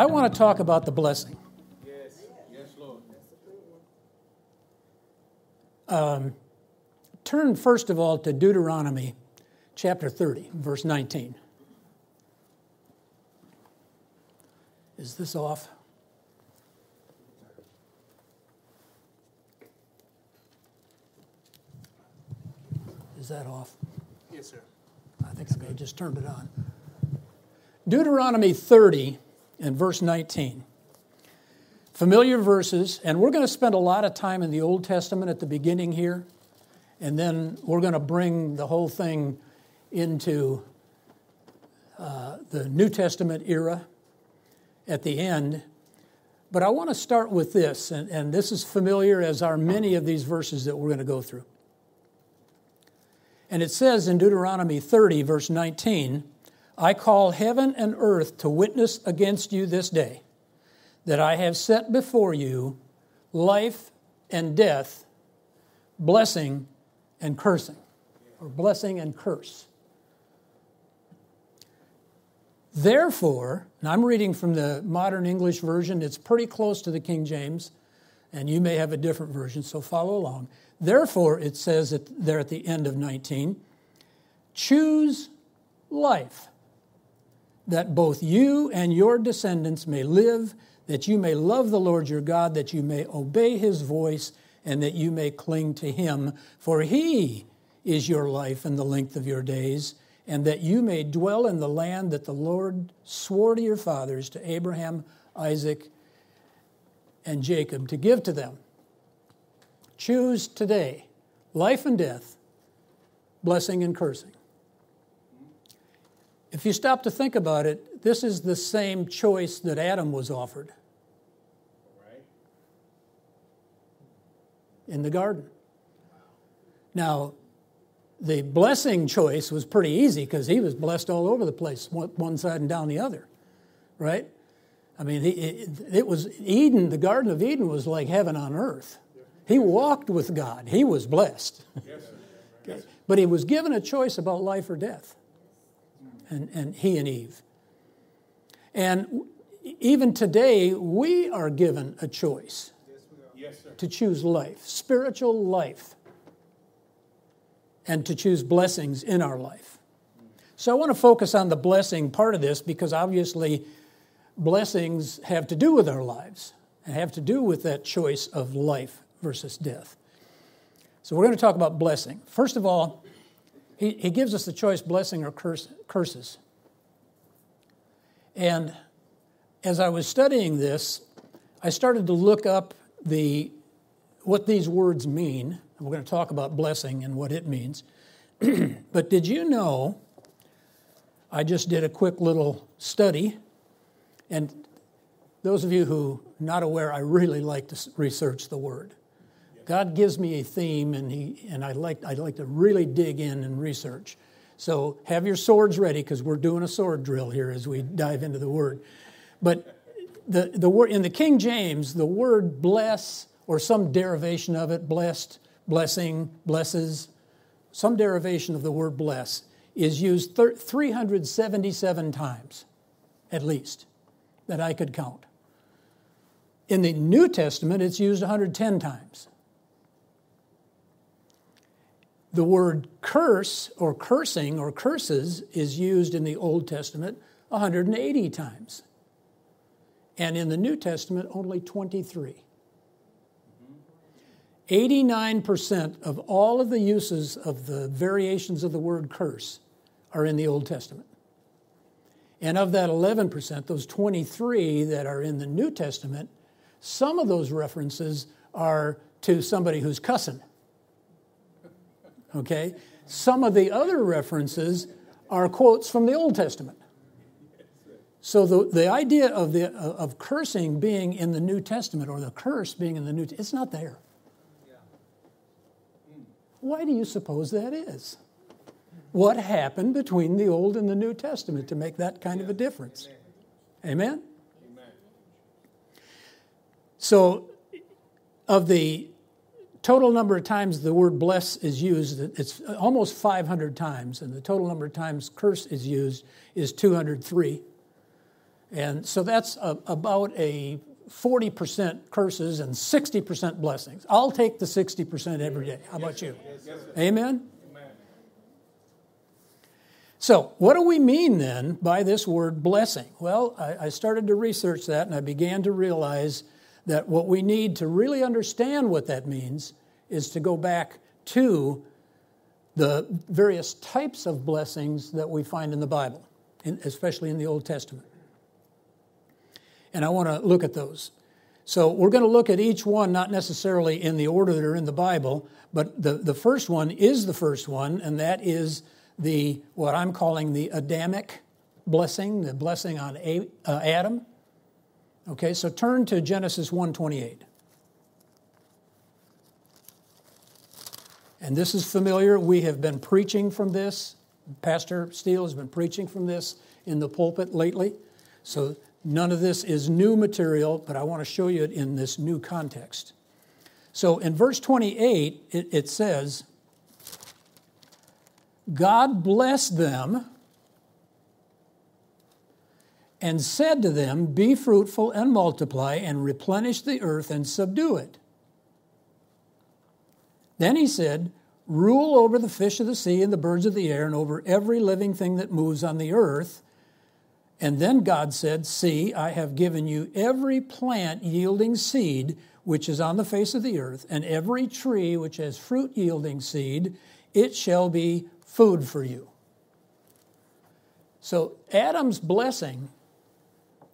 I want to talk about the blessing. Yes, yes, Lord. Um, turn first of all to Deuteronomy chapter 30, verse 19. Is this off? Is that off? Yes, sir. I think I may have just turned it on. Deuteronomy 30 and verse 19. Familiar verses, and we're going to spend a lot of time in the Old Testament at the beginning here, and then we're going to bring the whole thing into uh, the New Testament era at the end. But I want to start with this, and, and this is familiar as are many of these verses that we're going to go through. And it says in Deuteronomy 30, verse 19, I call heaven and earth to witness against you this day that I have set before you life and death, blessing and cursing, or blessing and curse. Therefore, and I'm reading from the modern English version, it's pretty close to the King James, and you may have a different version, so follow along. Therefore, it says that there at the end of 19, choose life that both you and your descendants may live, that you may love the Lord your God, that you may obey his voice, and that you may cling to him. For he is your life and the length of your days, and that you may dwell in the land that the Lord swore to your fathers, to Abraham, Isaac, and Jacob, to give to them. Choose today life and death, blessing and cursing. If you stop to think about it, this is the same choice that Adam was offered in the garden. Now, the blessing choice was pretty easy because he was blessed all over the place, one side and down the other, right? I mean, it, it was Eden, the Garden of Eden was like heaven on earth. He walked with God, he was blessed. okay? But he was given a choice about life or death and, and he and Eve. And even today, we are given a choice yes, to choose life, spiritual life, and to choose blessings in our life. So I want to focus on the blessing part of this because obviously blessings have to do with our lives and have to do with that choice of life versus death. So we're going to talk about blessing. First of all, he, he gives us the choice blessing or curse, curses. And as I was studying this, I started to look up the, what these words mean. We're going to talk about blessing and what it means. but did you know? I just did a quick little study, and those of you who are not aware, I really like to research the word. God gives me a theme, and, he, and I, like, I like to really dig in and research. So have your swords ready because we're doing a sword drill here as we dive into the word. But the, the word, in the King James, the word bless or some derivation of it, blessed, blessing, blesses, some derivation of the word bless is used 377 times, at least, that I could count. In the New Testament, it's used 110 times. The word curse or cursing or curses is used in the Old Testament 180 times. And in the New Testament, only 23. 89% of all of the uses of the variations of the word curse are in the Old Testament. And of that 11%, those 23 that are in the New Testament, some of those references are to somebody who's cussing. Okay? Some of the other references are quotes from the Old Testament. So the, the idea of, the, of cursing being in the New Testament or the curse being in the New it's not there. Why do you suppose that is? What happened between the Old and the New Testament to make that kind of a difference? Amen? Amen. So, of the total number of times the word bless is used, it's almost 500 times, and the total number of times curse is used is 203. And so that's a, about a 40% curses and 60% blessings. I'll take the 60% every day. How about you? Amen? So, what do we mean then by this word blessing? Well, I, I, started to research that and I began to realize that what we need to really understand what that means is to go back to the various types of blessings that we find in the Bible, especially in the Old Testament. And I want to look at those. So, we're going to look at each one, not necessarily in the order that are in the Bible, but the, the first one is the first one, and that is the what I'm calling the Adamic blessing, the blessing on uh, Adam. Okay, so turn to Genesis 1:28. And this is familiar. We have been preaching from this. Pastor Steele has been preaching from this in the pulpit lately. So none of this is new material, but I want to show you it in this new context. So in verse 28, it, it says, God blessed them and said to them, Be fruitful and multiply and replenish the earth and subdue it. Then he said, Rule over the fish of the sea and the birds of the air and over every living thing that moves on the earth. And then God said, See, I have given you every plant yielding seed which is on the face of the earth, and every tree which has fruit yielding seed, it shall be food for you. So Adam's blessing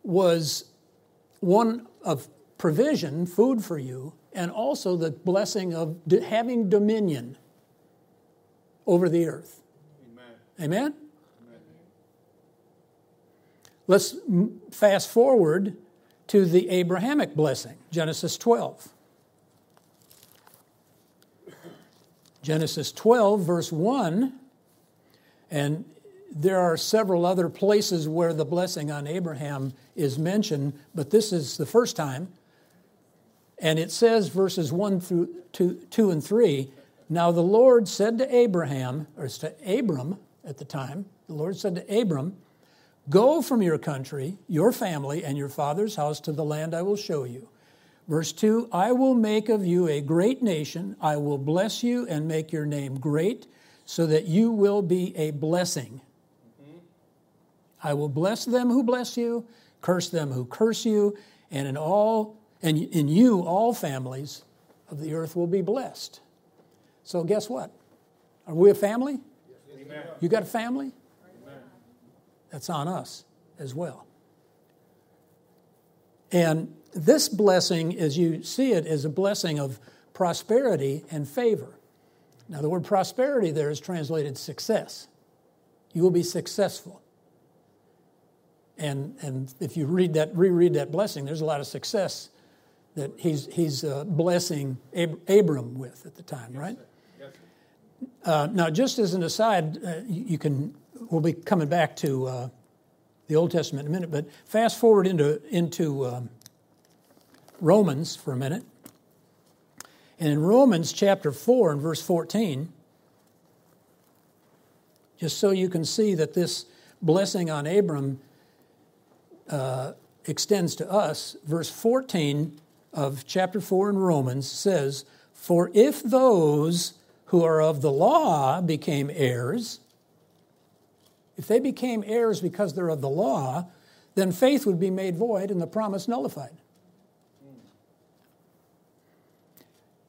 was one of provision, food for you, and also the blessing of having dominion over the earth. Amen? Amen? Amen. Let's fast forward to the Abrahamic blessing, Genesis 12. Genesis 12, verse 1 and there are several other places where the blessing on Abraham is mentioned, but this is the first time. And it says, verses 1 through 2, 2 and 3 Now the Lord said to Abraham, or to Abram at the time, the Lord said to Abram, Go from your country, your family, and your father's house to the land I will show you. Verse 2 I will make of you a great nation. I will bless you and make your name great so that you will be a blessing. I will bless them who bless you, curse them who curse you, and in all and in you all families of the earth will be blessed. So guess what? Are we a family? Amen. You got a family? Amen. That's on us as well. And this blessing, as you see it, is a blessing of prosperity and favor. Now, the word prosperity there is translated success. You will be successful. And, and if you read that, reread that blessing, there's a lot of success that he's, he's uh, blessing Ab- Abram with at the time, yes, right? Yes, uh, now, just as an aside, uh, you, you, can, we'll be coming back to uh, the Old Testament in a minute, but fast forward into, into um, Romans for a minute. And in Romans chapter 4 and verse 14, just so you can see that this blessing on Abram uh, extends to us, verse 14 of chapter 4 in Romans says, For if those who are of the law became heirs, if they became heirs because they're of the law, then faith would be made void and the promise nullified.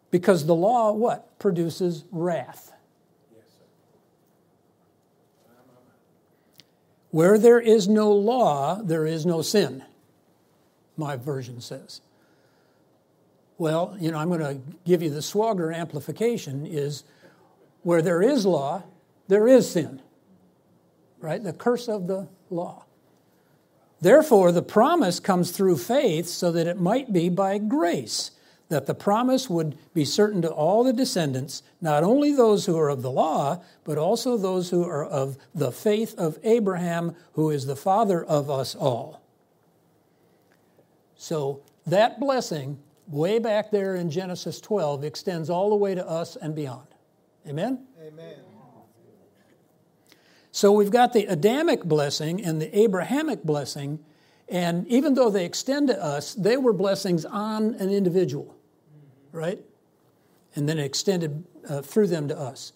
Because the law, what? Produces wrath. Where there is no law, there is no sin, my version says. Well, you know, I'm going to give you the Swager amplification is where there is law, there is sin. Right? The curse of the law. Therefore, the promise comes through faith so that it might be by grace, that the promise would be certain to all the descendants, not only those who are of the law, but also those who are of the faith of Abraham, who is the father of us all. So, that blessing, way back there in Genesis 12, extends all the way to us and beyond. Amen? Amen. So we've got the Adamic blessing and the Abrahamic blessing, and even though they extend to us, they were blessings on an individual, right? And then extended uh, through them to us.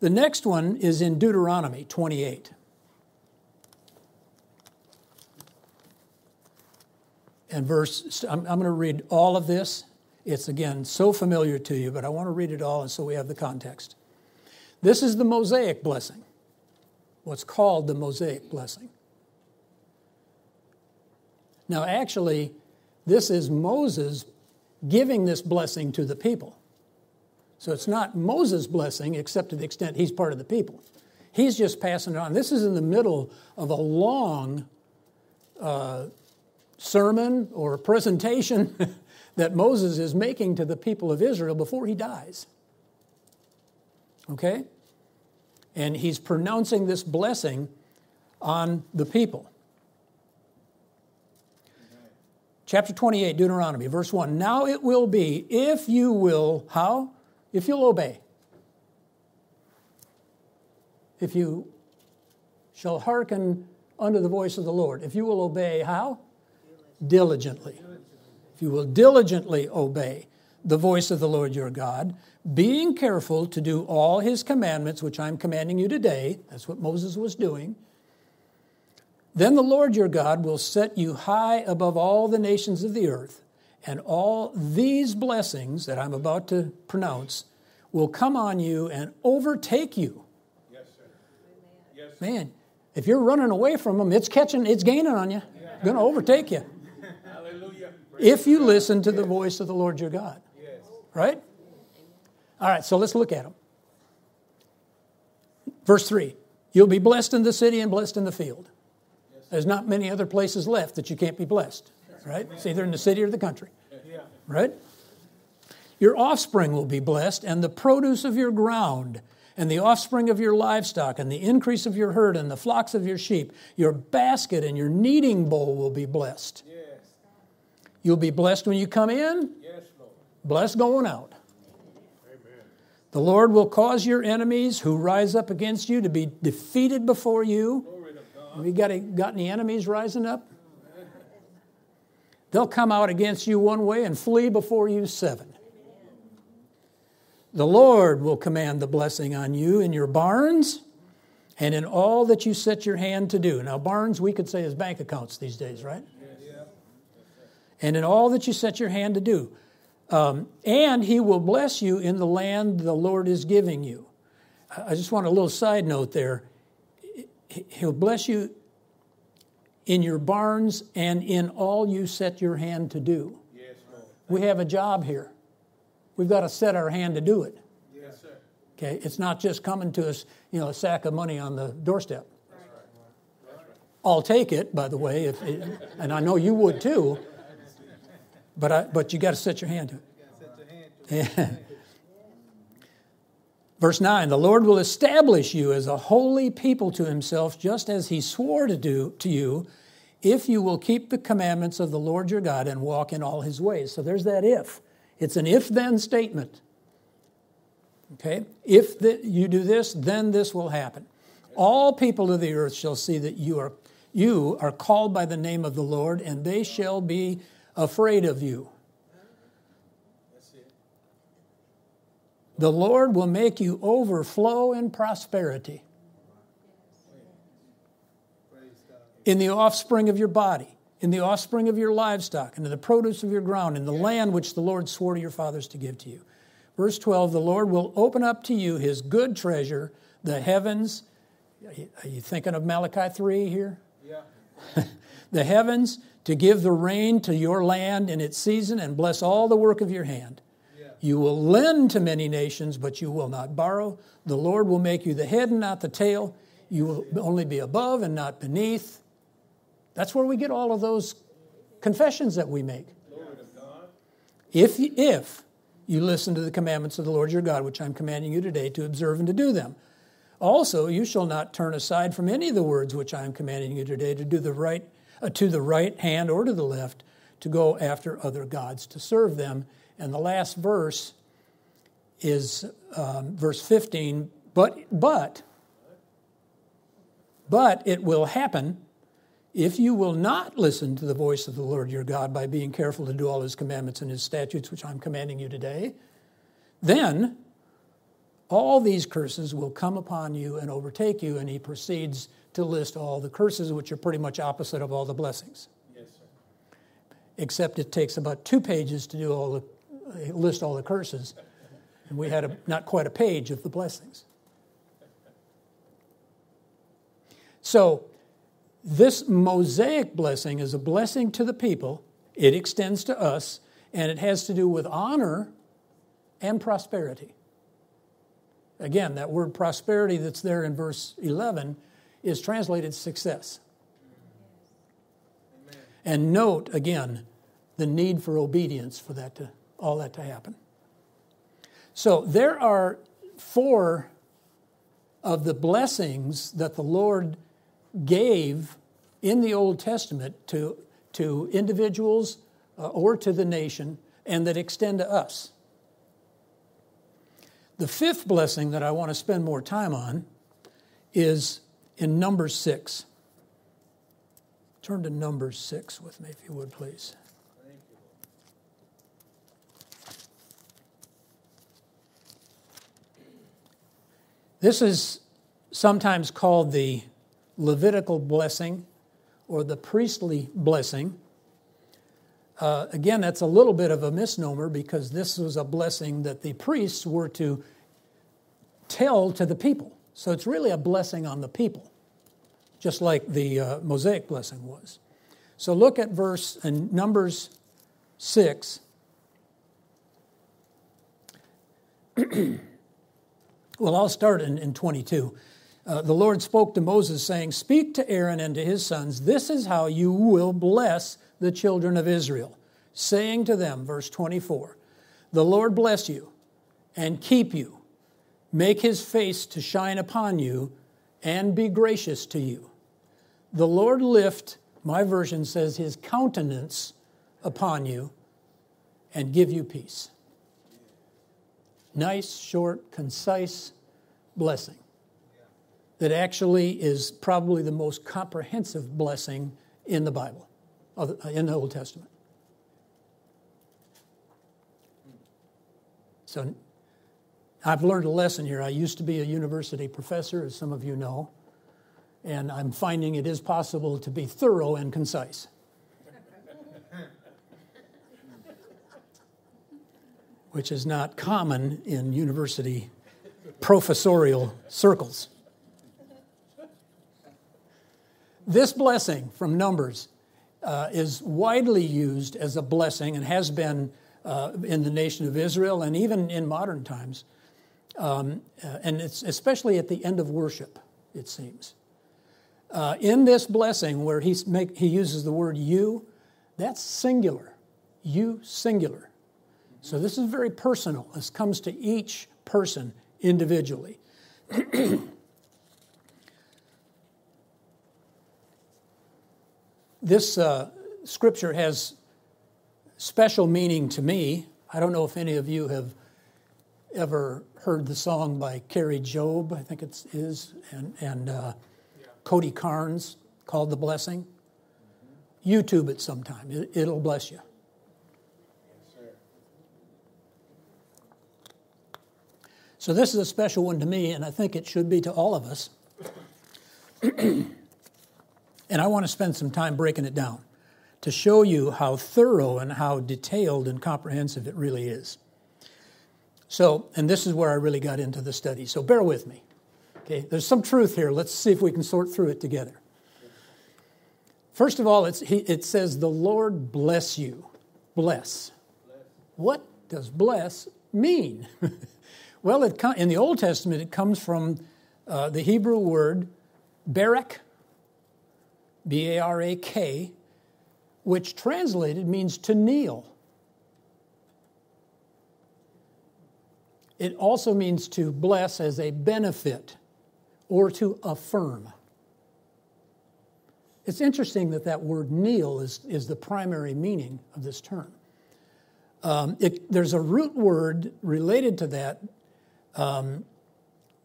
The next one is in Deuteronomy 28. And verse, I'm, I'm going to read all of this. It's again so familiar to you, but I want to read it all and so we have the context. This is the Mosaic blessing what's called the Mosaic blessing. Now, actually, this is Moses giving this blessing to the people. So it's not Moses' blessing, except to the extent he's part of the people. He's just passing it on. This is in the middle of a long uh, sermon or presentation that Moses is making to the people of Israel before he dies. Okay? and he's pronouncing this blessing on the people. Chapter 28, Deuteronomy, verse 1. Now it will be, if you will, how? If you'll obey. If you shall hearken unto the voice of the Lord. If you will obey, how? Diligently. If you will diligently obey the voice of the Lord your God, being careful to do all his commandments, which I'm commanding you today. That's what Moses was doing. Then the Lord your God will set you high above all the nations of the earth, and all these blessings that I'm about to pronounce will come on you and overtake you. Yes, sir. Yes, sir. Man, if you're running away from them, it's catching, it's gaining on you, yeah. going to overtake you. Hallelujah. If you listen to the voice of the Lord your God. Yes. Right? All right, so let's look at them. Verse 3 You'll be blessed in the city and blessed in the field. There's not many other places left that you can't be blessed, right? It's either in the city or the country, right? Your offspring will be blessed, and the produce of your ground, and the offspring of your livestock, and the increase of your herd, and the flocks of your sheep. Your basket and your kneading bowl will be blessed. Yes. You'll be blessed when you come in, Yes, Lord. blessed going out. The Lord will cause your enemies who rise up against you to be defeated before you. Have you got, got any enemies rising up? They'll come out against you one way and flee before you seven. The Lord will command the blessing on you in your barns and in all that you set your hand to do. Now, barns, we could say, is bank accounts these days, right? And in all that you set your hand to do. Um, and he will bless you in the land the Lord is giving you. I just want a little side note there. He'll bless you in your barns and in all you set your hand to do. Yes. We have a job here. We've got to set our hand to do it. Yes, sir. Okay, it's not just coming to us, you know, a sack of money on the doorstep. That's right. That's right. I'll take it, by the way, if it, and I know you would too. But, I, but you got to set your hand to it. Verse 9 The Lord will establish you as a holy people to himself, just as he swore to do to you, if you will keep the commandments of the Lord your God and walk in all his ways. So there's that if. It's an if then statement. Okay? If the, you do this, then this will happen. All people of the earth shall see that you are, you are called by the name of the Lord, and they shall be afraid of you. The Lord will make you overflow in prosperity in the offspring of your body, in the offspring of your livestock, and in the produce of your ground, in the land which the Lord swore to your fathers to give to you. Verse 12 The Lord will open up to you his good treasure, the heavens. Are you thinking of Malachi 3 here? Yeah. the heavens to give the rain to your land in its season and bless all the work of your hand. You will lend to many nations, but you will not borrow. The Lord will make you the head and not the tail. You will only be above and not beneath. That's where we get all of those confessions that we make. If, if you listen to the commandments of the Lord your God, which I'm commanding you today to observe and to do them. Also, you shall not turn aside from any of the words which I am commanding you today to do the right, uh, to the right hand or to the left, to go after other gods to serve them. And the last verse is um, verse 15. But, but, but it will happen if you will not listen to the voice of the Lord your God by being careful to do all his commandments and his statutes, which I'm commanding you today, then all these curses will come upon you and overtake you. And he proceeds to list all the curses, which are pretty much opposite of all the blessings. Yes, sir. Except it takes about two pages to do all the list all the curses, and we had a, not quite a page of the blessings. So this Mosaic blessing is a blessing to the people, it extends to us, and it has to do with honor and prosperity. Again, that word prosperity that's there in verse 11 is translated success. And note again the need for obedience for that to all that to happen. So there are four of the blessings that the Lord gave in the Old Testament to, to individuals uh, or to the nation and that extend to us. The fifth blessing that I want to spend more time on is in Numbers 6. Turn to Numbers 6 with me, if you would, please. This is sometimes called the Levitical blessing or the priestly blessing. Uh, again, that's a little bit of a misnomer because this was a blessing that the priests were to tell to the people. So it's really a blessing on the people, just like the uh, Mosaic blessing was. So look at verse in Numbers 6. well, I'll start in, in 22 uh, the Lord spoke to Moses, saying, Speak to Aaron and to his sons, this is how you will bless the children of Israel, saying to them, verse 24, The Lord bless you and keep you, make his face to shine upon you, and be gracious to you. The Lord lift, my version says, his countenance upon you and give you peace. Nice, short, concise blessing that actually is probably the most comprehensive blessing in the Bible, uh, in the Old Testament. So I've learned a lesson here. I used to be a university professor, as some of you know, and I'm finding it is possible to be thorough and concise. Which is not common in university professorial circles. This blessing from Numbers uh, is widely used as a blessing and has been uh, in the nation of Israel and even in modern times. Um, uh, and it's especially at the end of worship, it seems. Uh, in this blessing, where make, he uses the word you, that's singular. You, singular. So this is very personal. This comes to each person individually. This uh, scripture has special meaning to me. I don't know if any of you have ever heard the song by Kari Jobe, I think it is, and, and uh, yeah. Cody Carnes called The Blessing. YouTube it sometime, it'll bless you. So, this is a special one to me, and I think it should be to all of us. And I want to spend some time breaking it down to show you how thorough and how detailed and comprehensive it really is. So, and this is where I really got into the study. So bear with me. Okay, there's some truth here. Let's see if we can sort through it together. First of all, it says, The Lord bless you. Bless. What does bless mean? well, it, in the Old Testament, it comes from uh, the Hebrew word barak, B A R A K, which translated means to kneel. It also means to bless as a benefit or to affirm. It's interesting that that word kneel is, is the primary meaning of this term. Um, it, there's a root word related to that um,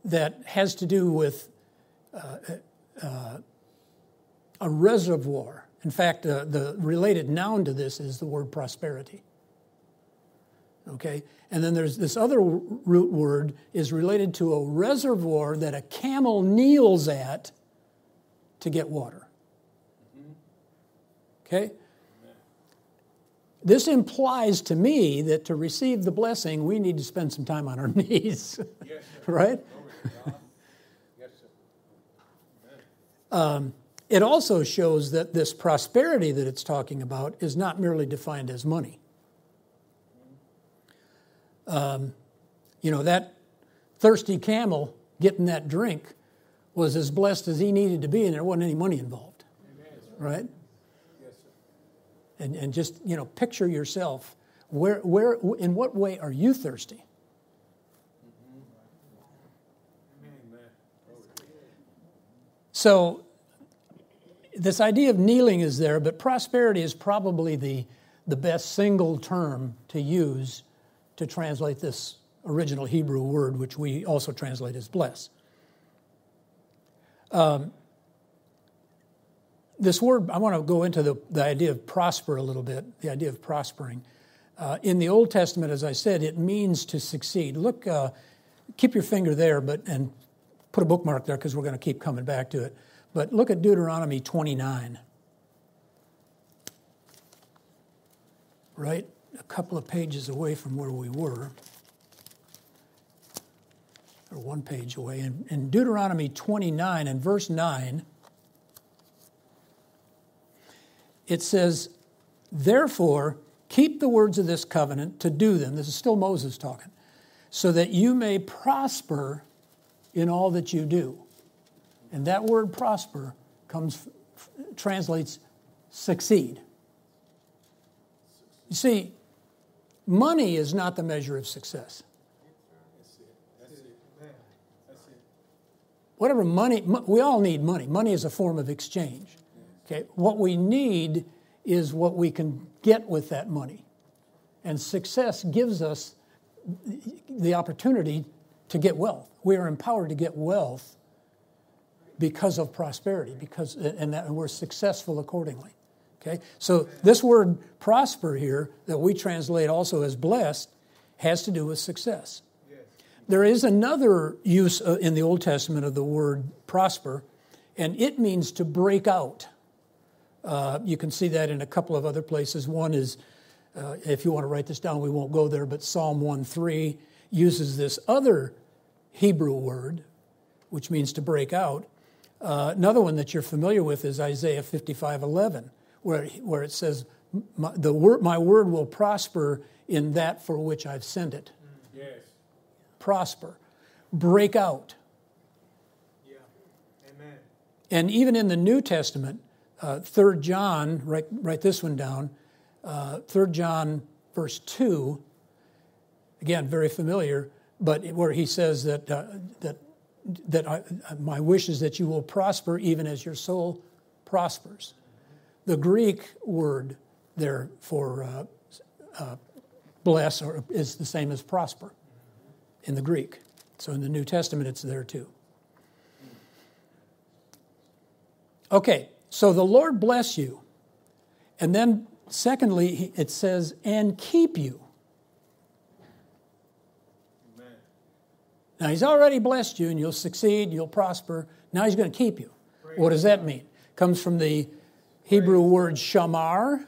that has to do with uh, uh, a reservoir. In fact, uh, the related noun to this is the word prosperity. Okay? And then there's this other root word is related to a reservoir that a camel kneels at to get water. Okay? This implies to me that to receive the blessing, we need to spend some time on our knees. Yes, right? Yes, sir. Um, it also shows that this prosperity that it's talking about is not merely defined as money. Um, you know, that thirsty camel getting that drink was as blessed as he needed to be, and there wasn't any money involved. Right? And, and just, you know, picture yourself. Where, where, in what way are you thirsty? So, this idea of kneeling is there, but prosperity is probably the, the best single term to use to translate this original Hebrew word, which we also translate as bless. Um, this word, I want to go into the, the idea of prosper a little bit, the idea of prospering. Uh, in the Old Testament, as I said, it means to succeed. Look, uh, keep your finger there, but and put a bookmark there because we're going to keep coming back to it. But look at Deuteronomy 29. Right a couple of pages away from where we were, or one page away. In, in Deuteronomy 29 and verse 9, it says, Therefore, keep the words of this covenant to do them. This is still Moses talking. So that you may prosper in all that you do. And that word prosper comes translates succeed. You see, money is not the measure of success. Whatever money, we all need money. Money is a form of exchange. Okay, what we need is what we can get with that money. And success gives us the opportunity to get wealth. We are empowered to get wealth because of prosperity, because and that we're successful accordingly. Okay? So this word prosper here that we translate also as blessed has to do with success. There is another use uh, in the Old Testament of the word prosper, and it means to break out. Uh, you can see that in a couple of other places. One is, uh, if you want to write this down, we won't go there, but Psalm 1 3 uses this other Hebrew word, which means to break out. Uh, another one that you're familiar with is Isaiah 55 11, where, where it says, my, the word, my word will prosper in that for which I've sent it. Yes. Prosper, break out. Yeah. Amen. And even in the New Testament, uh, 3 John, write, write this one down, uh, 3 John, verse 2, again, very familiar, but where he says that, uh, that, that I, my wish is that you will prosper even as your soul prospers. The Greek word there for uh, uh, bless or is the same as prosper in the Greek. So in the New Testament, it's there too. Okay, so the Lord bless you. And then, secondly, it says, and keep you. Amen. Now, He's already blessed you and you'll succeed, you'll prosper. Now He's going to keep you. What does that mean? Comes from the Hebrew word shamar,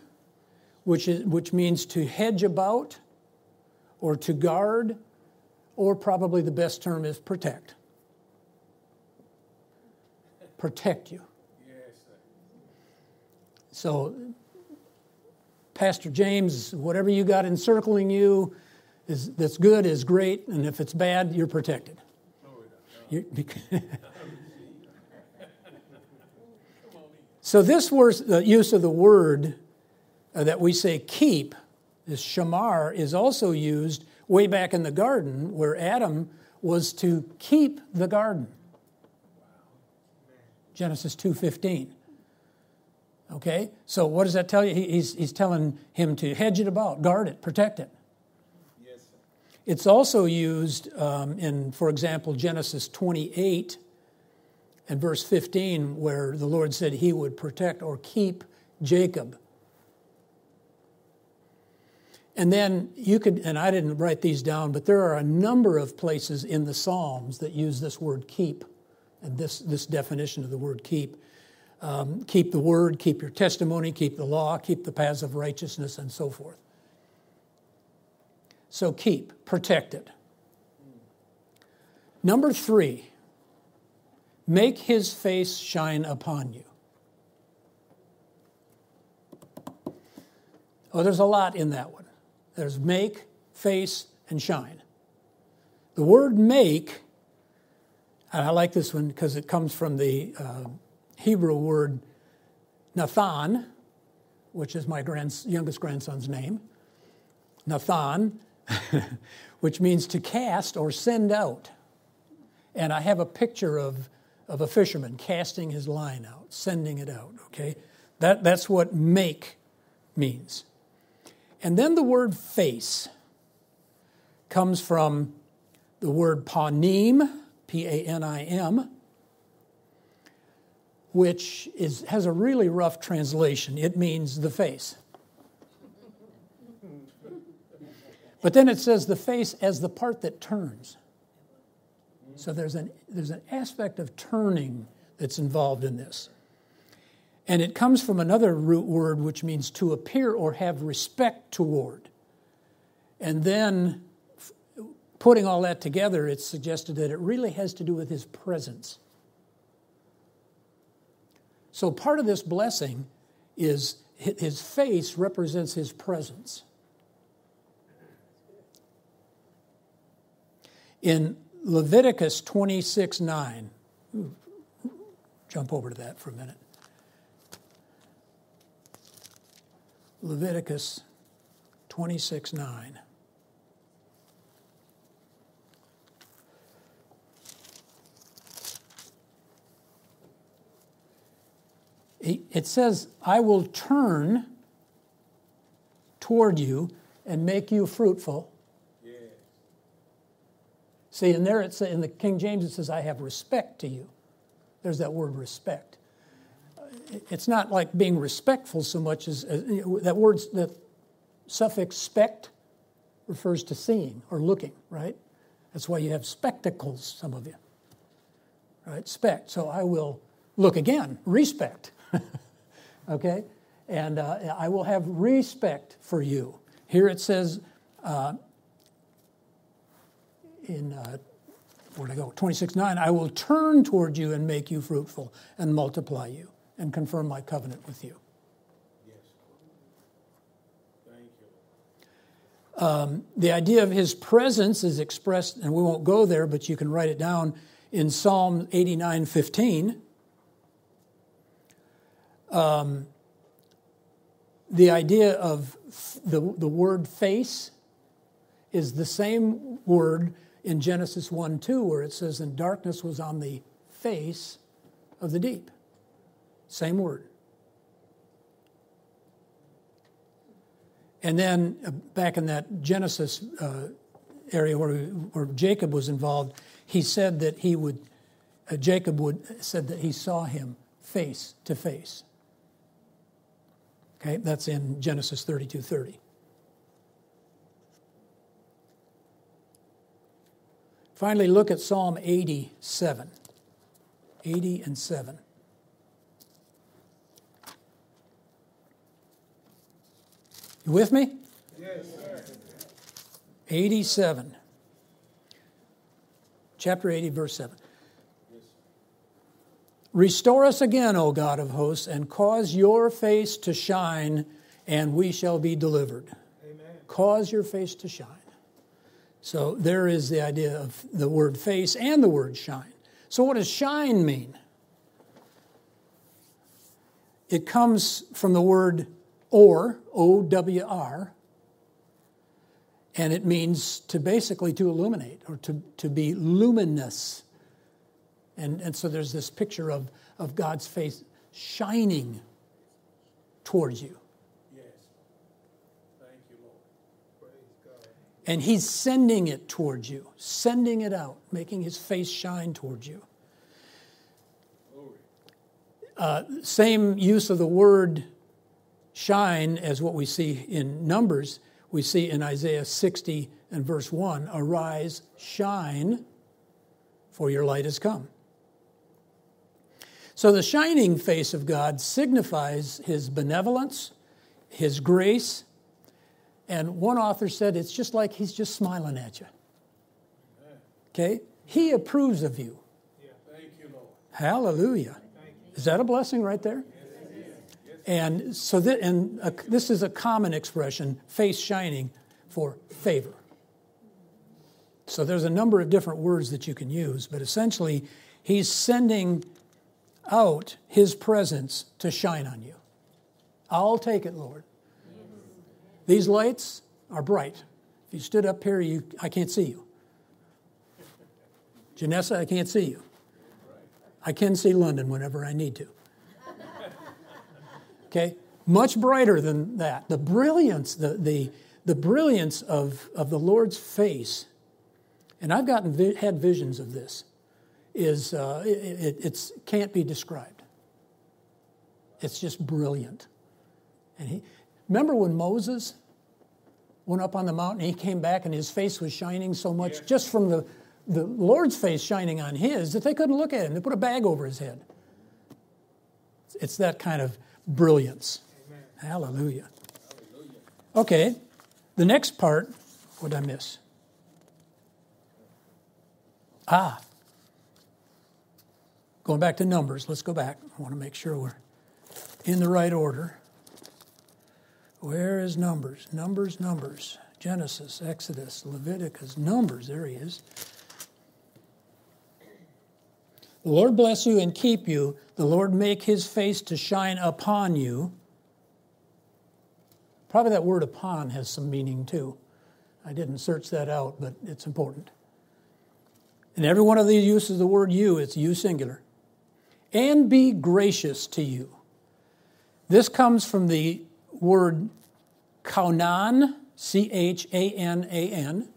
which, is, which means to hedge about or to guard, or probably the best term is protect. Protect you. So, Pastor James, whatever you got encircling you is, that's good is great, and if it's bad, you're protected. So, this the use of the word uh, that we say keep, this shamar, is also used way back in the garden where Adam was to keep the garden. Genesis 2:15. Okay? So what does that tell you? He's, he's telling him to hedge it about, guard it, protect it. Yes. It's also used um, in, for example, Genesis 28 and verse 15, where the Lord said he would protect or keep Jacob. And then you could, and I didn't write these down, but there are a number of places in the Psalms that use this word keep and this, this definition of the word keep. Um, keep the word, keep your testimony, keep the law, keep the paths of righteousness, and so forth. So keep, protect it. Number three, make his face shine upon you. Oh, there's a lot in that one. There's make, face, and shine. The word make, and I like this one because it comes from the uh, Hebrew word Nathan, which is my grand, youngest grandson's name. Nathan, which means to cast or send out. And I have a picture of, of a fisherman casting his line out, sending it out, okay? That, that's what make means. And then the word face comes from the word panim, P A N I M, which is, has a really rough translation. It means the face. But then it says the face as the part that turns. So there's an, there's an aspect of turning that's involved in this. And it comes from another root word which means to appear or have respect toward. And then putting all that together, it's suggested that it really has to do with his presence. So part of this blessing is his face represents his presence. In Leviticus 26 9, jump over to that for a minute. Leviticus 26 9. It says, I will turn toward you and make you fruitful. See, in there, it's, in the King James, it says, I have respect to you. There's that word respect it's not like being respectful so much as, as that word, the suffix spect refers to seeing or looking, right? That's why you have spectacles, some of you. Right? Spect. So I will look again, respect. okay? And uh, I will have respect for you. Here it says uh, in, uh, where'd I go? 26 9, I will turn toward you and make you fruitful and multiply you and confirm my covenant with you. Yes. Thank you. Um, the idea of his presence is expressed, and we won't go there, but you can write it down in Psalm 89 15. Um, the idea of the, the word face is the same word in Genesis 1 2, where it says, And darkness was on the face of the deep. Same word. And then uh, back in that Genesis uh, area where, where Jacob was involved, he said that he would, uh, Jacob would, said that he saw him face to face. Okay, that's in Genesis 32 30. Finally, look at Psalm 87. 80 and 7. You with me? Yes, sir. 87. Chapter 80, verse 7. Restore us again, O God of hosts, and cause your face to shine, and we shall be delivered. Amen. Cause your face to shine. So there is the idea of the word face and the word shine. So, what does shine mean? it comes from the word or, O W R, and it means to basically to illuminate or to, to be luminous. And, and so there's this picture of, of God's face shining towards you. Yes. Thank you, Lord. Praise God. And He's sending it towards you, sending it out, making His face shine towards you. Uh, same use of the word shine as what we see in Numbers, we see in Isaiah 60 and verse 1 Arise, shine, for your light has come. So the shining face of God signifies his benevolence, his grace, and one author said it's just like he's just smiling at you. Okay? He approves of you. Yeah. Thank you, Lord. Hallelujah. You. Is that a blessing right there? And so, and uh, this is a common expression, face shining, for favor. So there's a number of different words that you can use, but essentially, he's sending out his presence to shine on you. I'll take it, Lord. These lights are bright. If you stood up here, you, I can't see you. Janessa, I can't see you. I can see London whenever I need to. Okay? Much brighter than that. The brilliance, the, the, the brilliance of, of the Lord's face, and I've gotten had visions of this, is uh, it, it it's, can't be described. It's just brilliant. And he, remember when Moses went up on the mountain, he came back and his face was shining so much, just from the, the Lord's face shining on his, that they couldn't look at him. They put a bag over his head. It's that kind of brilliance. Amen. Hallelujah. Okay, the next part, what did I miss? Ah, going back to Numbers, let's go back. I want to make sure we're in the right order. Where is Numbers? Numbers, Numbers. Genesis, Exodus, Leviticus, Numbers, there he is. The Lord bless you and keep you. The Lord make his face to shine upon you. Probably that word upon has some meaning too. I didn't search that out, but it's important. In every one of these uses the word you, it's you singular. And be gracious to you. This comes from the word kaunan, C H A N A N.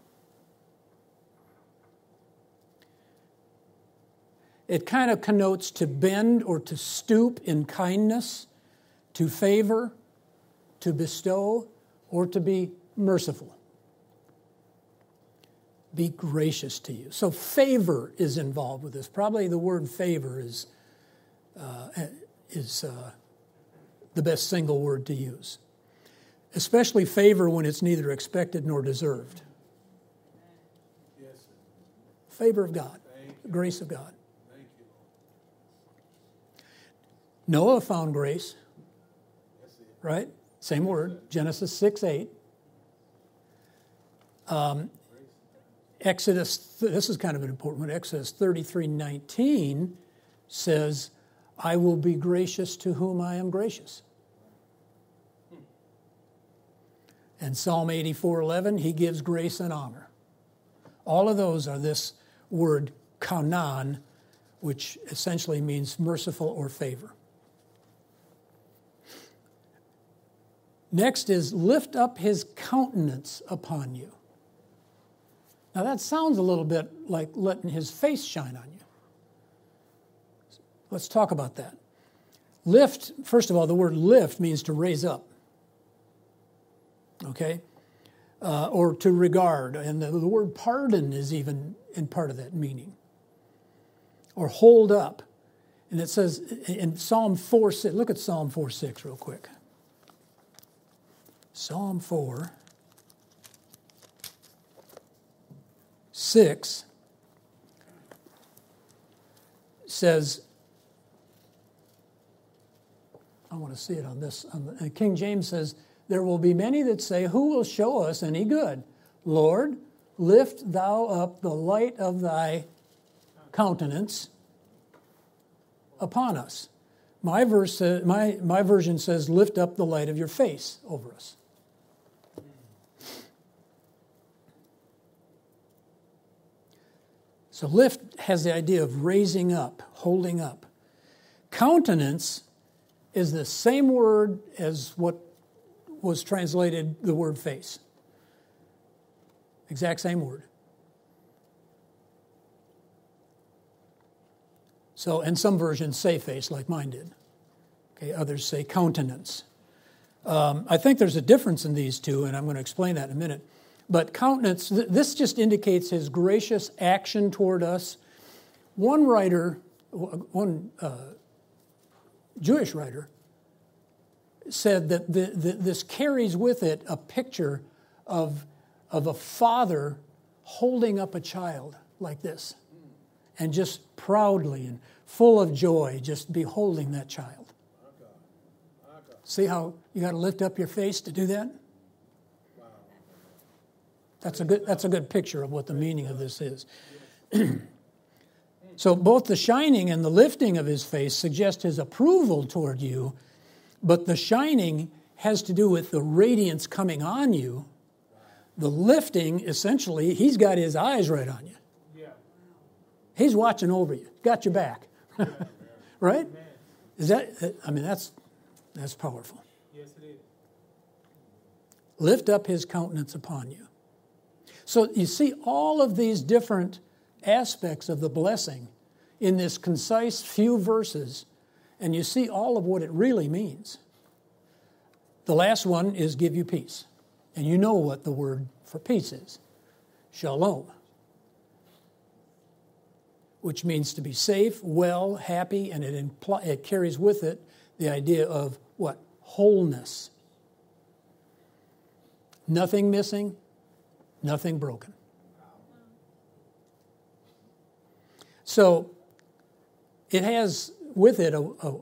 It kind of connotes to bend or to stoop in kindness, to favor, to bestow, or to be merciful. Be gracious to you. So, favor is involved with this. Probably the word favor is, uh, is uh, the best single word to use, especially favor when it's neither expected nor deserved. Favor of God, grace of God. Noah found grace, right? Same word, Genesis 6 8. Um, Exodus, this is kind of an important one. Exodus 33 19 says, I will be gracious to whom I am gracious. And Psalm 84 11, he gives grace and honor. All of those are this word kaunan, which essentially means merciful or favor. Next is lift up his countenance upon you. Now that sounds a little bit like letting his face shine on you. Let's talk about that. Lift, first of all, the word lift means to raise up. Okay? Uh, or to regard. And the, the word pardon is even in part of that meaning. Or hold up. And it says in Psalm 4 6, look at Psalm 4 6 real quick. Psalm 4 6 says, I want to see it on this. On the, King James says, There will be many that say, Who will show us any good? Lord, lift thou up the light of thy countenance upon us. My, verse, uh, my, my version says, Lift up the light of your face over us. So, lift has the idea of raising up, holding up. Countenance is the same word as what was translated the word face. Exact same word. So, and some versions say face, like mine did. Okay, others say countenance. Um, I think there's a difference in these two, and I'm going to explain that in a minute. But countenance, th- this just indicates his gracious action toward us. One writer, one uh, Jewish writer, said that the, the, this carries with it a picture of, of a father holding up a child like this and just proudly and full of joy just beholding that child. See how you got to lift up your face to do that? That's a good, that's a good picture of what the meaning of this is. so, both the shining and the lifting of his face suggest his approval toward you, but the shining has to do with the radiance coming on you. The lifting, essentially, he's got his eyes right on you. He's watching over you, got your back. right? Is that, I mean, that's, that's powerful. Yes, it is. Lift up his countenance upon you. So you see all of these different aspects of the blessing in this concise few verses, and you see all of what it really means. The last one is give you peace. And you know what the word for peace is shalom which means to be safe, well, happy, and it, impl- it carries with it the idea of what? Wholeness. Nothing missing, nothing broken. So it has with it a, a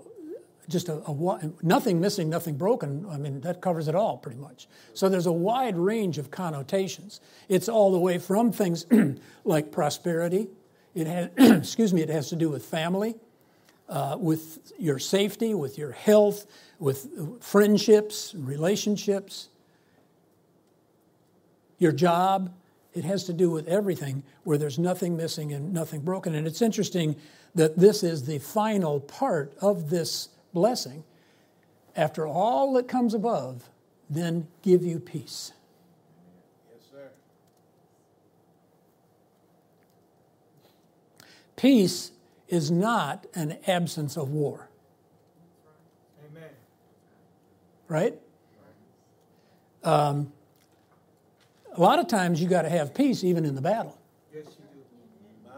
just a, a, nothing missing, nothing broken. I mean, that covers it all pretty much. So there's a wide range of connotations. It's all the way from things like prosperity it has, excuse me, it has to do with family, uh, with your safety, with your health, with friendships, relationships, your job. It has to do with everything where there's nothing missing and nothing broken. And it's interesting that this is the final part of this blessing. After all that comes above, then give you peace. Yes, sir. Peace is not an absence of war. Amen. Right? Um, a lot of times you got to have peace even in the battle. Yes, you do. My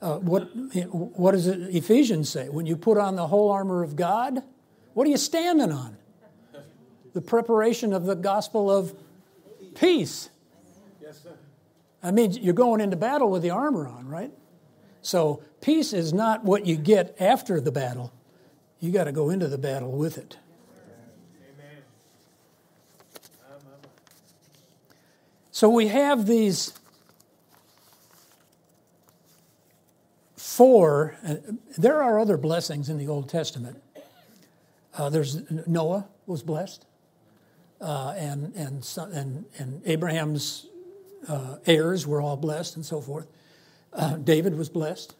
Uh, God. what, what does it, Ephesians say? When you put on the whole armor of God, what are you standing on? The preparation of the gospel of peace. Yes, sir. I mean, you're going into battle with the armor on, right? So peace is not what you get after the battle. You got to go into the battle with it. So we have these four. There are other blessings in the Old Testament. Uh, there's Noah was blessed, uh, and and and and Abraham's uh, heirs were all blessed and so forth. Uh, David was blessed.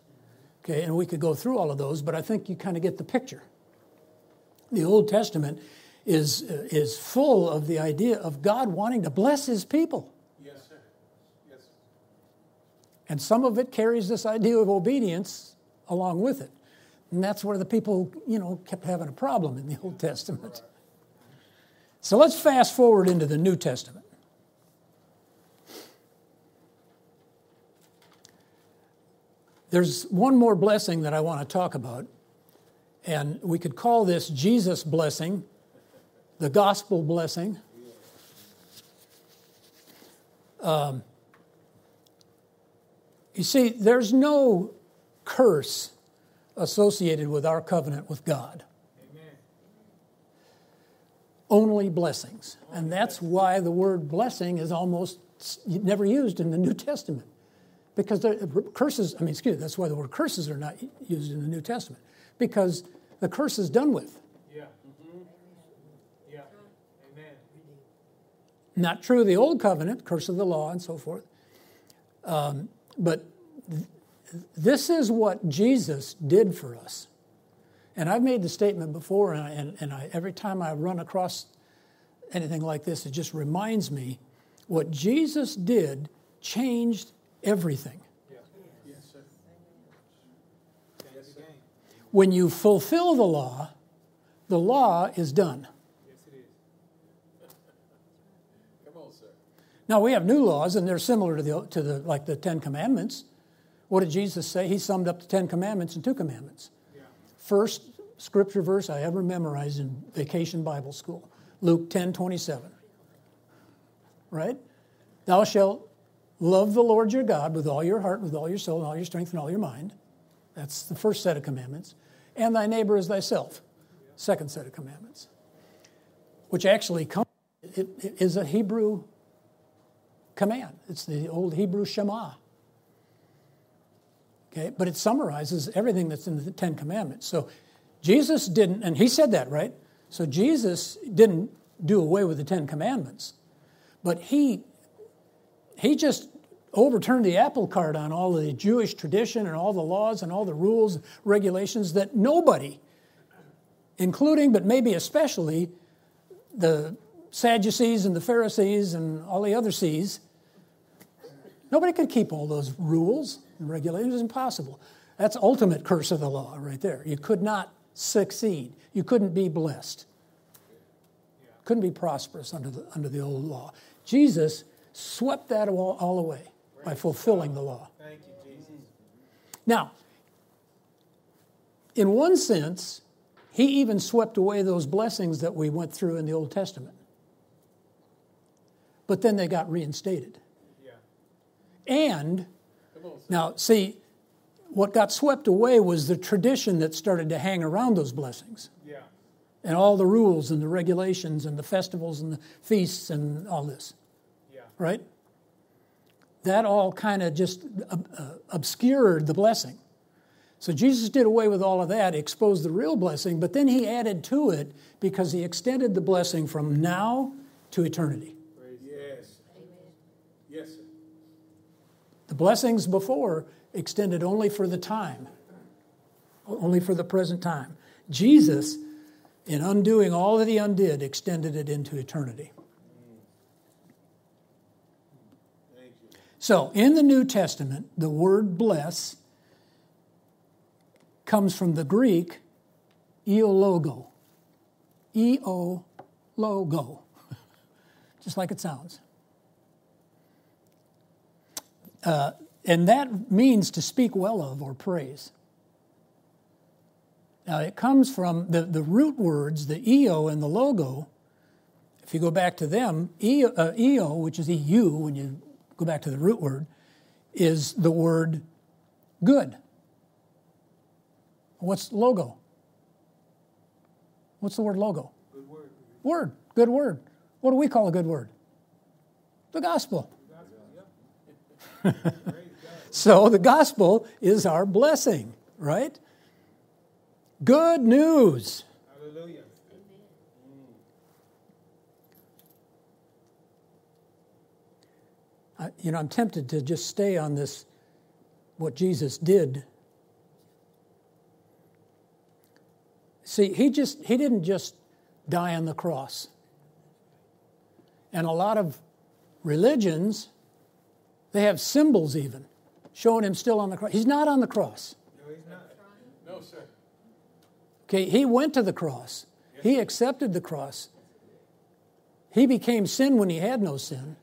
Okay, and we could go through all of those, but I think you kind of get the picture. The Old Testament is, uh, is full of the idea of God wanting to bless his people. And some of it carries this idea of obedience along with it. And that's where the people, you know, kept having a problem in the Old Testament. So let's fast forward into the New Testament. There's one more blessing that I want to talk about, and we could call this Jesus blessing, the gospel blessing. Um, you see, there's no curse associated with our covenant with God. Amen. Only blessings. And that's why the word blessing is almost never used in the New Testament. Because the curses, I mean, excuse me, that's why the word curses are not used in the New Testament. Because the curse is done with. Yeah. Mm-hmm. Yeah. Amen. Not true of the old covenant, curse of the law, and so forth. Um, but th- this is what Jesus did for us. And I've made the statement before, and, I, and, and I, every time I run across anything like this, it just reminds me what Jesus did changed everything. When you fulfill the law, the law is done. Yes, it is. Come on, sir. Now we have new laws, and they're similar to the to the like the Ten Commandments. What did Jesus say? He summed up the Ten Commandments in two commandments. Yeah. First scripture verse I ever memorized in vacation Bible school, Luke ten twenty seven. Right? Thou shalt love the Lord your God with all your heart, with all your soul, and all your strength, and all your mind. That's the first set of commandments. And thy neighbor as thyself. Second set of commandments. Which actually comes, it, it is a Hebrew command. It's the old Hebrew Shema. Okay, but it summarizes everything that's in the Ten Commandments. So Jesus didn't, and he said that, right? So Jesus didn't do away with the Ten Commandments, but he he just overturned the apple cart on all the Jewish tradition and all the laws and all the rules, regulations that nobody, including but maybe especially the Sadducees and the Pharisees and all the other C's, nobody could keep all those rules and regulations. It was impossible. That's ultimate curse of the law right there. You could not succeed. You couldn't be blessed. Couldn't be prosperous under the, under the old law. Jesus swept that all, all away by fulfilling the law. Thank you, Jesus. Now, in one sense, he even swept away those blessings that we went through in the Old Testament. But then they got reinstated. And Come on, sir. now, see, what got swept away was the tradition that started to hang around those blessings. Yeah. And all the rules and the regulations and the festivals and the feasts and all this, Yeah. right? That all kind of just uh, obscured the blessing. So Jesus did away with all of that, exposed the real blessing, but then he added to it because he extended the blessing from now to eternity. Praise yes. Yes, sir. The blessings before extended only for the time, only for the present time. Jesus, in undoing all that he undid, extended it into eternity. So, in the New Testament, the word bless comes from the Greek eologo. E O logo. Just like it sounds. Uh, and that means to speak well of or praise. Now, it comes from the, the root words, the eo and the logo. If you go back to them, eo, uh, eo, which is eu when you go back to the root word, is the word good. What's logo? What's the word logo? Good word. Word, good word. What do we call a good word? The gospel. So the gospel is our blessing, right? Good news. Hallelujah. I, you know, I'm tempted to just stay on this, what Jesus did. See, he just he didn't just die on the cross. And a lot of religions, they have symbols even showing him still on the cross. He's not on the cross. No, he's not. No, sir. Okay, he went to the cross. He accepted the cross. He became sin when he had no sin.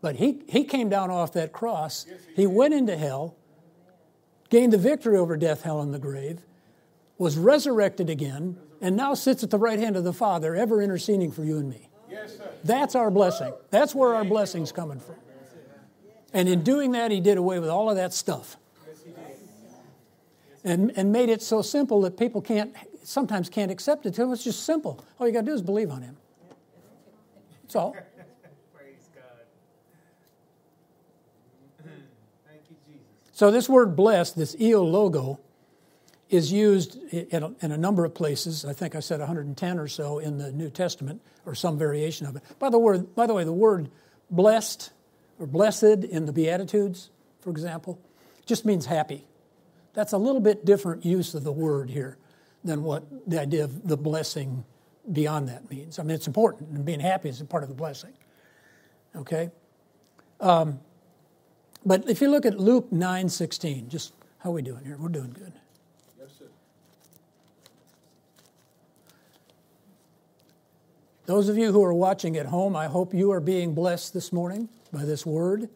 But he, he came down off that cross. He went into hell, gained the victory over death, hell, and the grave, was resurrected again, and now sits at the right hand of the Father, ever interceding for you and me. Yes, sir. That's our blessing. That's where our blessing's coming from. And in doing that, he did away with all of that stuff. And, and made it so simple that people can't sometimes can't accept it. It's just simple. All you got to do is believe on him. That's all. Praise God. Thank you, Jesus. So this word blessed, this eo logo, is used in a, in a, number of places. I think I said 110 or so in the New Testament, or some variation of it. By the, word, by the way, the word blessed or blessed in the Beatitudes, for example, just means happy. That's a little bit different use of the word here than what the idea of the blessing beyond that means. I mean, it's important, and being happy is a part of the blessing. Okay? Um, but if you look at Luke 9 16, just how are we doing here? We're doing good. Yes, sir. Those of you who are watching at home, I hope you are being blessed this morning by this word.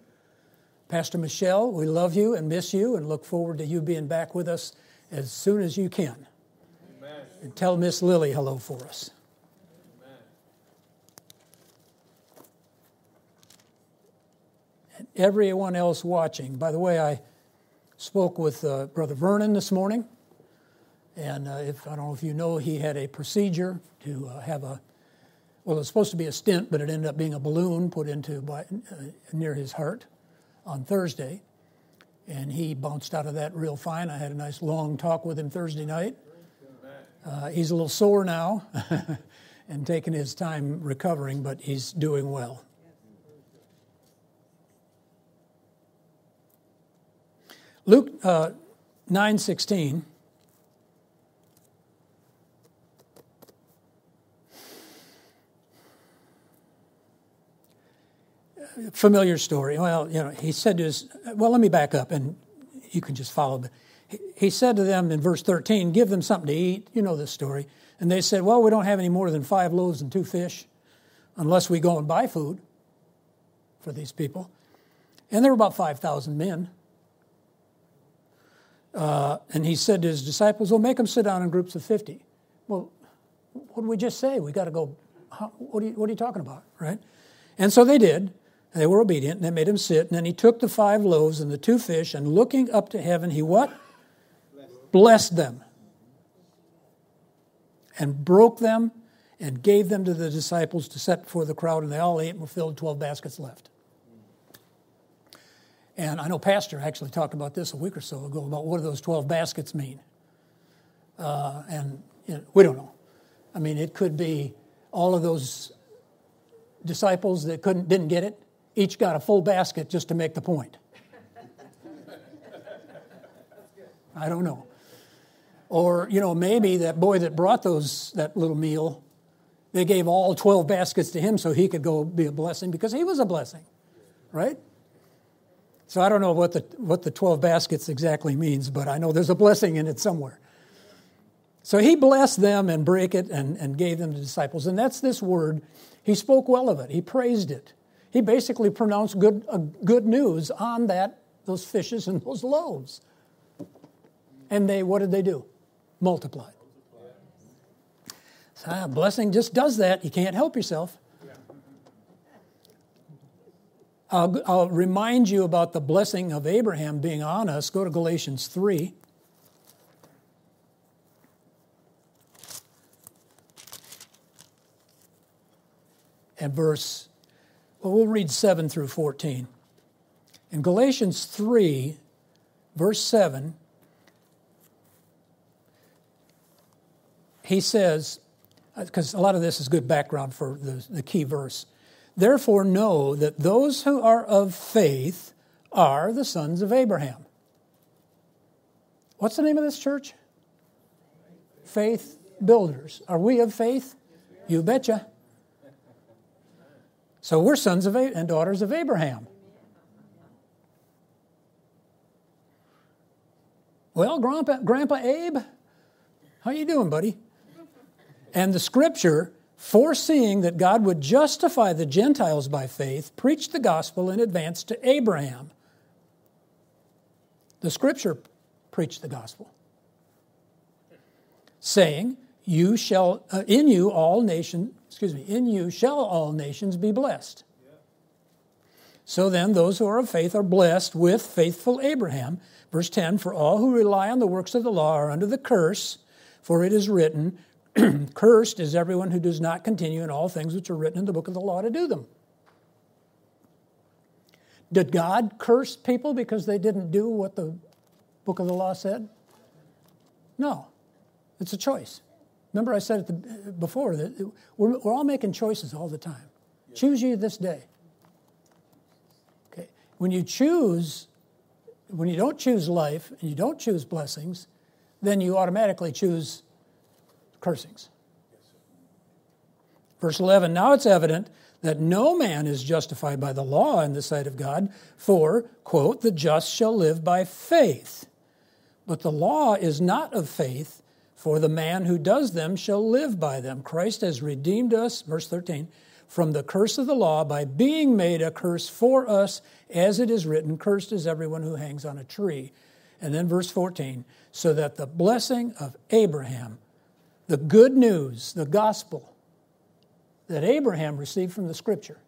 Pastor Michelle, we love you and miss you and look forward to you being back with us as soon as you can. Amen. And tell Miss Lily hello for us. Amen. And everyone else watching. By the way, I spoke with uh, Brother Vernon this morning. And uh, if I don't know if you know, he had a procedure to uh, have a well, it was supposed to be a stent, but it ended up being a balloon put into by, uh, near his heart on Thursday. And he bounced out of that real fine. I had a nice long talk with him Thursday night. Uh, he's a little sore now and taking his time recovering, but he's doing well. Luke uh, 9:16 familiar story. Well, you know, he said to his, well, let me back up and you can just follow. He said to them in verse 13, give them something to eat. You know this story. And they said, well, we don't have any more than five loaves and two fish unless we go and buy food for these people. And there were about 5,000 men. Uh, and he said to his disciples, well, make them sit down in groups of 50. Well, what did we just say? We got to go, how, what, are you, what are you talking about, right? And so they did. They were obedient, and they made him sit. And then he took the five loaves and the two fish, and looking up to heaven, he what? Blessed, Blessed them. And broke them and gave them to the disciples to set before the crowd, and they all ate and were filled, 12 baskets left. And I know Pastor actually talked about this a week or so ago about what do those 12 baskets mean. Uh, and you know, we don't know. I mean, it could be all of those disciples that couldn't didn't get it each got a full basket just to make the point. I don't know. Or, you know, maybe that boy that brought those that little meal, they gave all 12 baskets to him so he could go be a blessing because he was a blessing. Right? So I don't know what the what the 12 baskets exactly means, but I know there's a blessing in it somewhere. So he blessed them and break it and, and gave them to disciples. And that's this word. He spoke well of it. He praised it. He basically pronounced good, uh, good news on that, those fishes and those loaves. And they, what did they do? Multiplied. So, ah, blessing just does that. You can't help yourself. I'll, I'll remind you about the blessing of Abraham being on us. Go to Galatians 3. And verse well, we'll read 7 through 14. In Galatians 3, verse 7, he says, uh, because a lot of this is good background for the, the key verse. Therefore, know that those who are of faith are the sons of Abraham. What's the name of this church? Faith Builders. Are we of faith? You betcha. So we're sons of and daughters of Abraham. Well, Grandpa, Grandpa Abe, how you doing, buddy? And the scripture, foreseeing that God would justify the Gentiles by faith, preached the gospel in advance to Abraham. The scripture preached the gospel, saying, "You shall uh, in you all nations excuse me, in you shall all nations be blessed. So then, those who are of faith are blessed with faithful Abraham. Verse 10 For all who rely on the works of the law are under the curse, for it is written, Cursed is everyone who does not continue in all things which are written in the book of the law to do them. Did God curse people because they didn't do what the book of the law said? No. It's a choice. Remember, I said it before that we're, we're all making choices all the time. Choose you this day. Okay. When you choose, when you don't choose life and you don't choose blessings, then you automatically choose cursings. Verse 11 Now it's evident that no man is justified by the law in the sight of God, for, quote, the just shall live by faith. But the law is not of faith, for the man who does them shall live by them. Christ has redeemed us, verse 13, from the curse of the law by being made a curse for us, as it is written, Cursed is everyone who hangs on a tree. And then verse 14, so that the blessing of Abraham, the good news, the gospel that Abraham received from the scripture,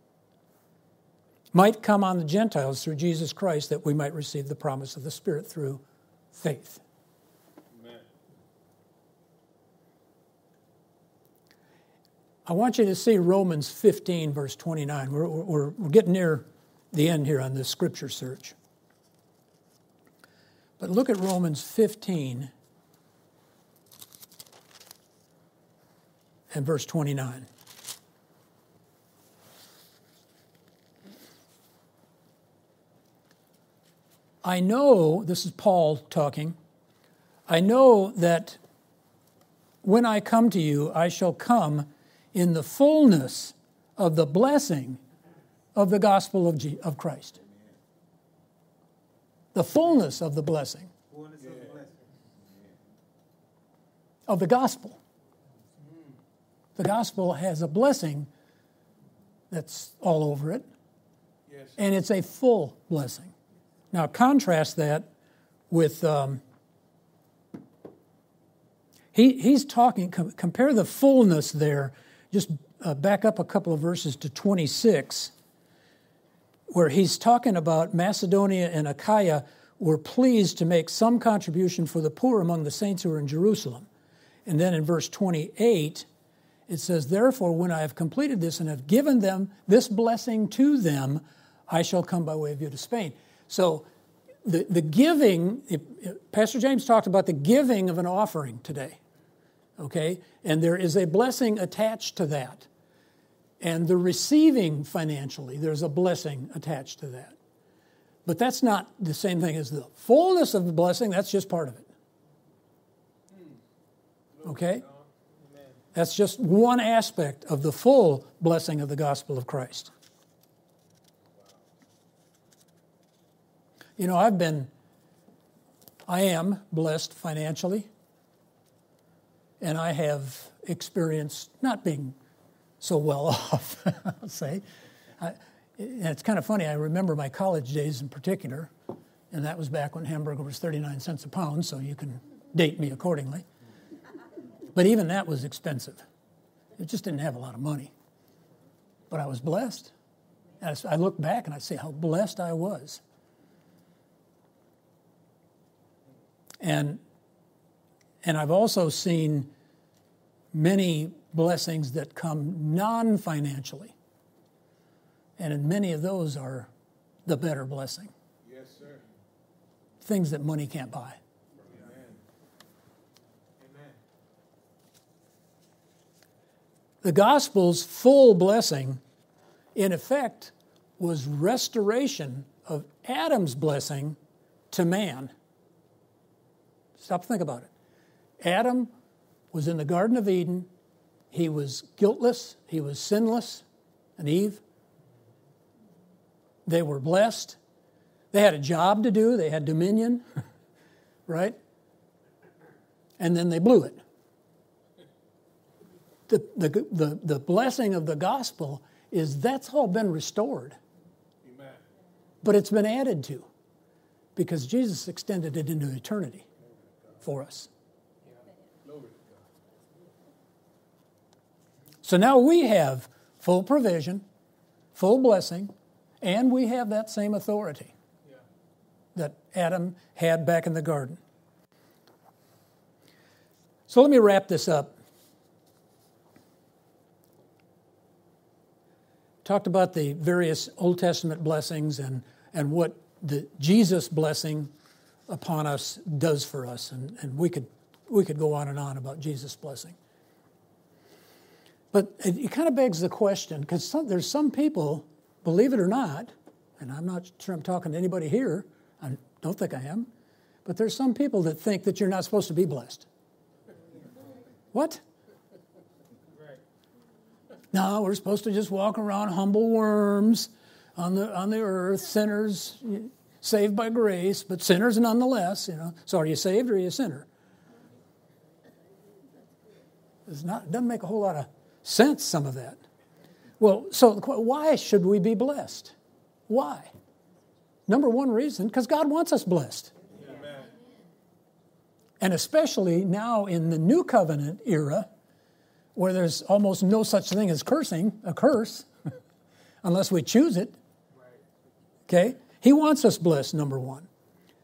might come on the Gentiles through Jesus Christ, that we might receive the promise of the Spirit through faith. I want you to see Romans 15, verse 29. We're, we're, we're getting near the end here on this scripture search. But look at Romans 15 and verse 29. I know, this is Paul talking, I know that when I come to you, I shall come in the fullness of the blessing of the gospel of, G- of Christ. The fullness of the blessing of the gospel. The gospel has a blessing that's all over it, and it's a full blessing. Now, contrast that with. Um, he, he's talking, compare the fullness there just uh, back up a couple of verses to 26, where he's talking about Macedonia and Achaia were pleased to make some contribution for the poor among the saints who are in Jerusalem. And then in verse 28, it says, Therefore, when I have completed this and have given them this blessing to them, I shall come by way of you to Spain. So the, the giving, Pastor James talked about the giving of an offering today okay? And there is a blessing attached to that. And the receiving financially, there's a blessing attached to that. But that's not the same thing as the fullness of the blessing, that's just part of it. Okay? That's just one aspect of the full blessing of the gospel of Christ. You know, I've been, I am blessed financially and I have experienced not being so well off, I'll say. I, and it's kind of funny, I remember my college days in particular, and that was back when hamburger was 39 cents a pound, so you can date me accordingly. But even that was expensive. It just didn't have a lot of money. But I was blessed. And I look back and I say how blessed I was. And and I've also seen many blessings that come non financially. And many of those are the better blessing. Yes, sir. Things that money can't buy. Amen. Amen. The gospel's full blessing, in effect, was restoration of Adam's blessing to man. Stop think about it. Adam was in the Garden of Eden. He was guiltless, he was sinless, and Eve. They were blessed. They had a job to do, they had dominion, right? And then they blew it. The, the, the, the blessing of the gospel is that's all been restored. Amen. But it's been added to because Jesus extended it into eternity for us. So now we have full provision, full blessing, and we have that same authority Yeah. that Adam had back in the garden. So let me wrap this up. Talked about the various Old Testament blessings and and what the Jesus blessing upon us does for us. And, and we, could, we could go on and on about Jesus' blessing. But it, it kind of begs the question because there's some people, believe it or not, and I'm not sure I'm talking to anybody here, I don't think I am, but there's some people that think that you're not supposed to be blessed. What? No, we're supposed to just walk around humble worms on the on the earth, sinners saved by grace, but sinners nonetheless. You know, so are you saved or are you a sinner? It's not it doesn't make a whole lot of sense. Some of that. Well, so why should we be blessed? Why? Number one reason, because God wants us blessed. Amen. And especially now in the new covenant era, where there's almost no such thing as cursing, a curse, unless we choose it. Okay? He wants us blessed, number one.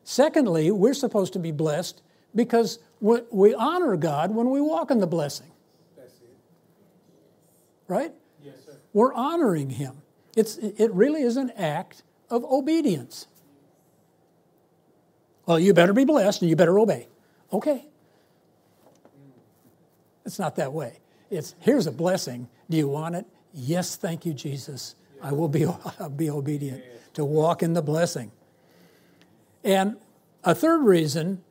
Secondly, we're supposed to be blessed because we honor God when we walk in the blessing. Right? Yes, sir. We're honoring Him. It's, it really is an act of obedience. Well, you better be blessed and you better obey. Okay. It's not that way. It's here's a blessing. Do you want it? Yes, thank you, Jesus. I will be, I'll be obedient to walk in the blessing. And a third reason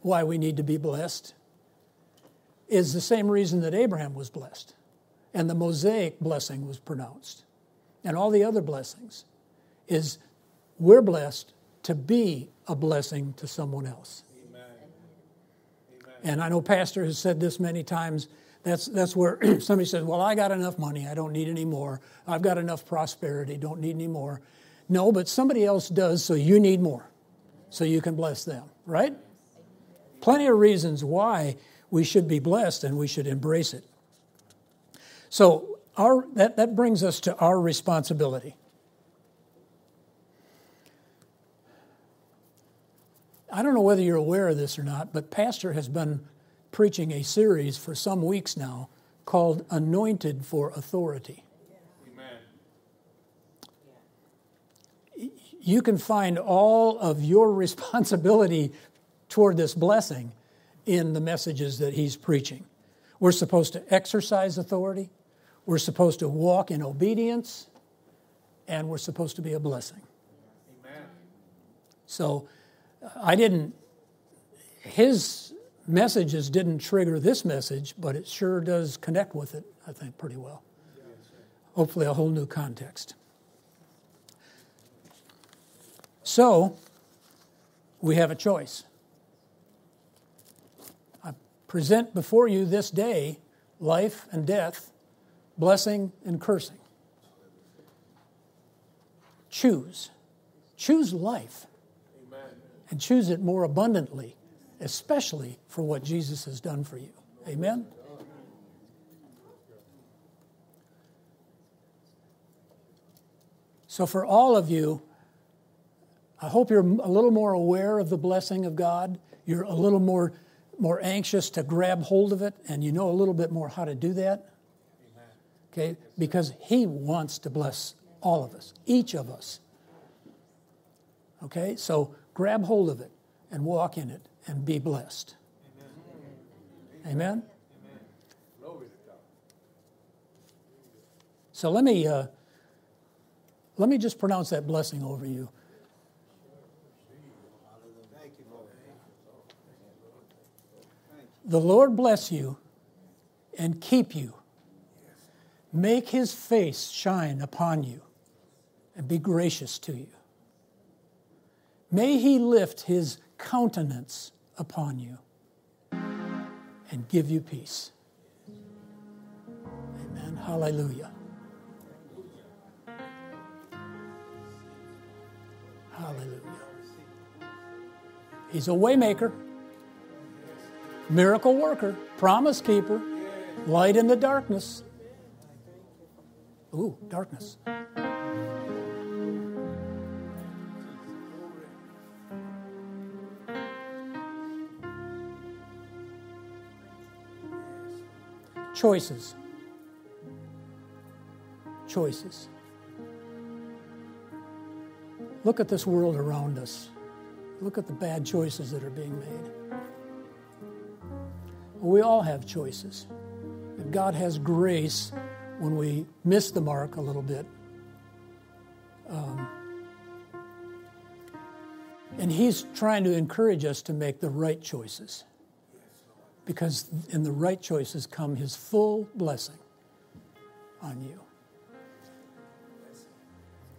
why we need to be blessed is the same reason that Abraham was blessed and the Mosaic blessing was pronounced and all the other blessings is we're blessed to be a blessing to someone else. Amen. Amen. And I know Pastor has said this many times that's, that's where somebody says, Well, I got enough money. I don't need any more. I've got enough prosperity. Don't need any more. No, but somebody else does, so you need more. So you can bless them, right? Plenty of reasons why we should be blessed and we should embrace it. So our, that, that brings us to our responsibility. I don't know whether you're aware of this or not, but Pastor has been preaching a series for some weeks now called Anointed for Authority. Amen. You can find all of your responsibility toward this blessing in the messages that he's preaching. We're supposed to exercise authority, we're supposed to walk in obedience, and we're supposed to be a blessing. Amen. So I didn't, his messages didn't trigger this message, but it sure does connect with it, I think, pretty well. Hopefully, a whole new context. So, we have a choice. I present before you this day life and death, blessing and cursing. Choose. Choose life. Amen. And choose it more abundantly especially for what Jesus has done for you. Amen? So, for all of you, I hope you're a little more aware of the blessing of God. You're a little more, more anxious to grab hold of it, and you know a little bit more how to do that. Okay? Because He wants to bless all of us, each of us. Okay? So, grab hold of it and walk in it and be blessed. Amen? Amen? So let me, uh, let me just pronounce that blessing over you. The Lord bless you and keep you. Make his face shine upon you and be gracious to you. May he lift his countenance upon you and give you peace. Amen. Hallelujah. Hallelujah. He's a waymaker, miracle worker, promise keeper, light in the darkness. Ooh, darkness. Choices. Choices. Look at this world around us. Look at the bad choices that are being made. We all have choices. And God has grace when we miss the mark a little bit. Um, and He's trying to encourage us to make the right choices. Because in the right choices come His full blessing on you.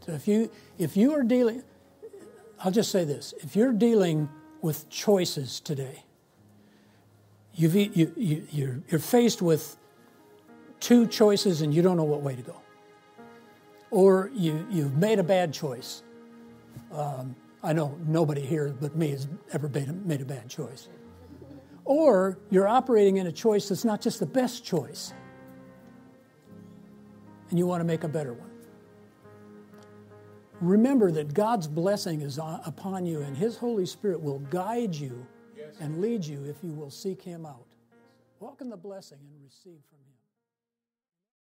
So if you if you are dealing I'll just say this, if you're dealing with choices today, you've, you, you, you're, you're faced with two choices and you don't know what way to go. Or you, you've made a bad choice. Um, I know nobody here but me has ever made a, made a bad choice. Or you're operating in a choice that's not just the best choice, and you want to make a better one. Remember that God's blessing is upon you, and His Holy Spirit will guide you and lead you if you will seek Him out. Walk in the blessing and receive from Him.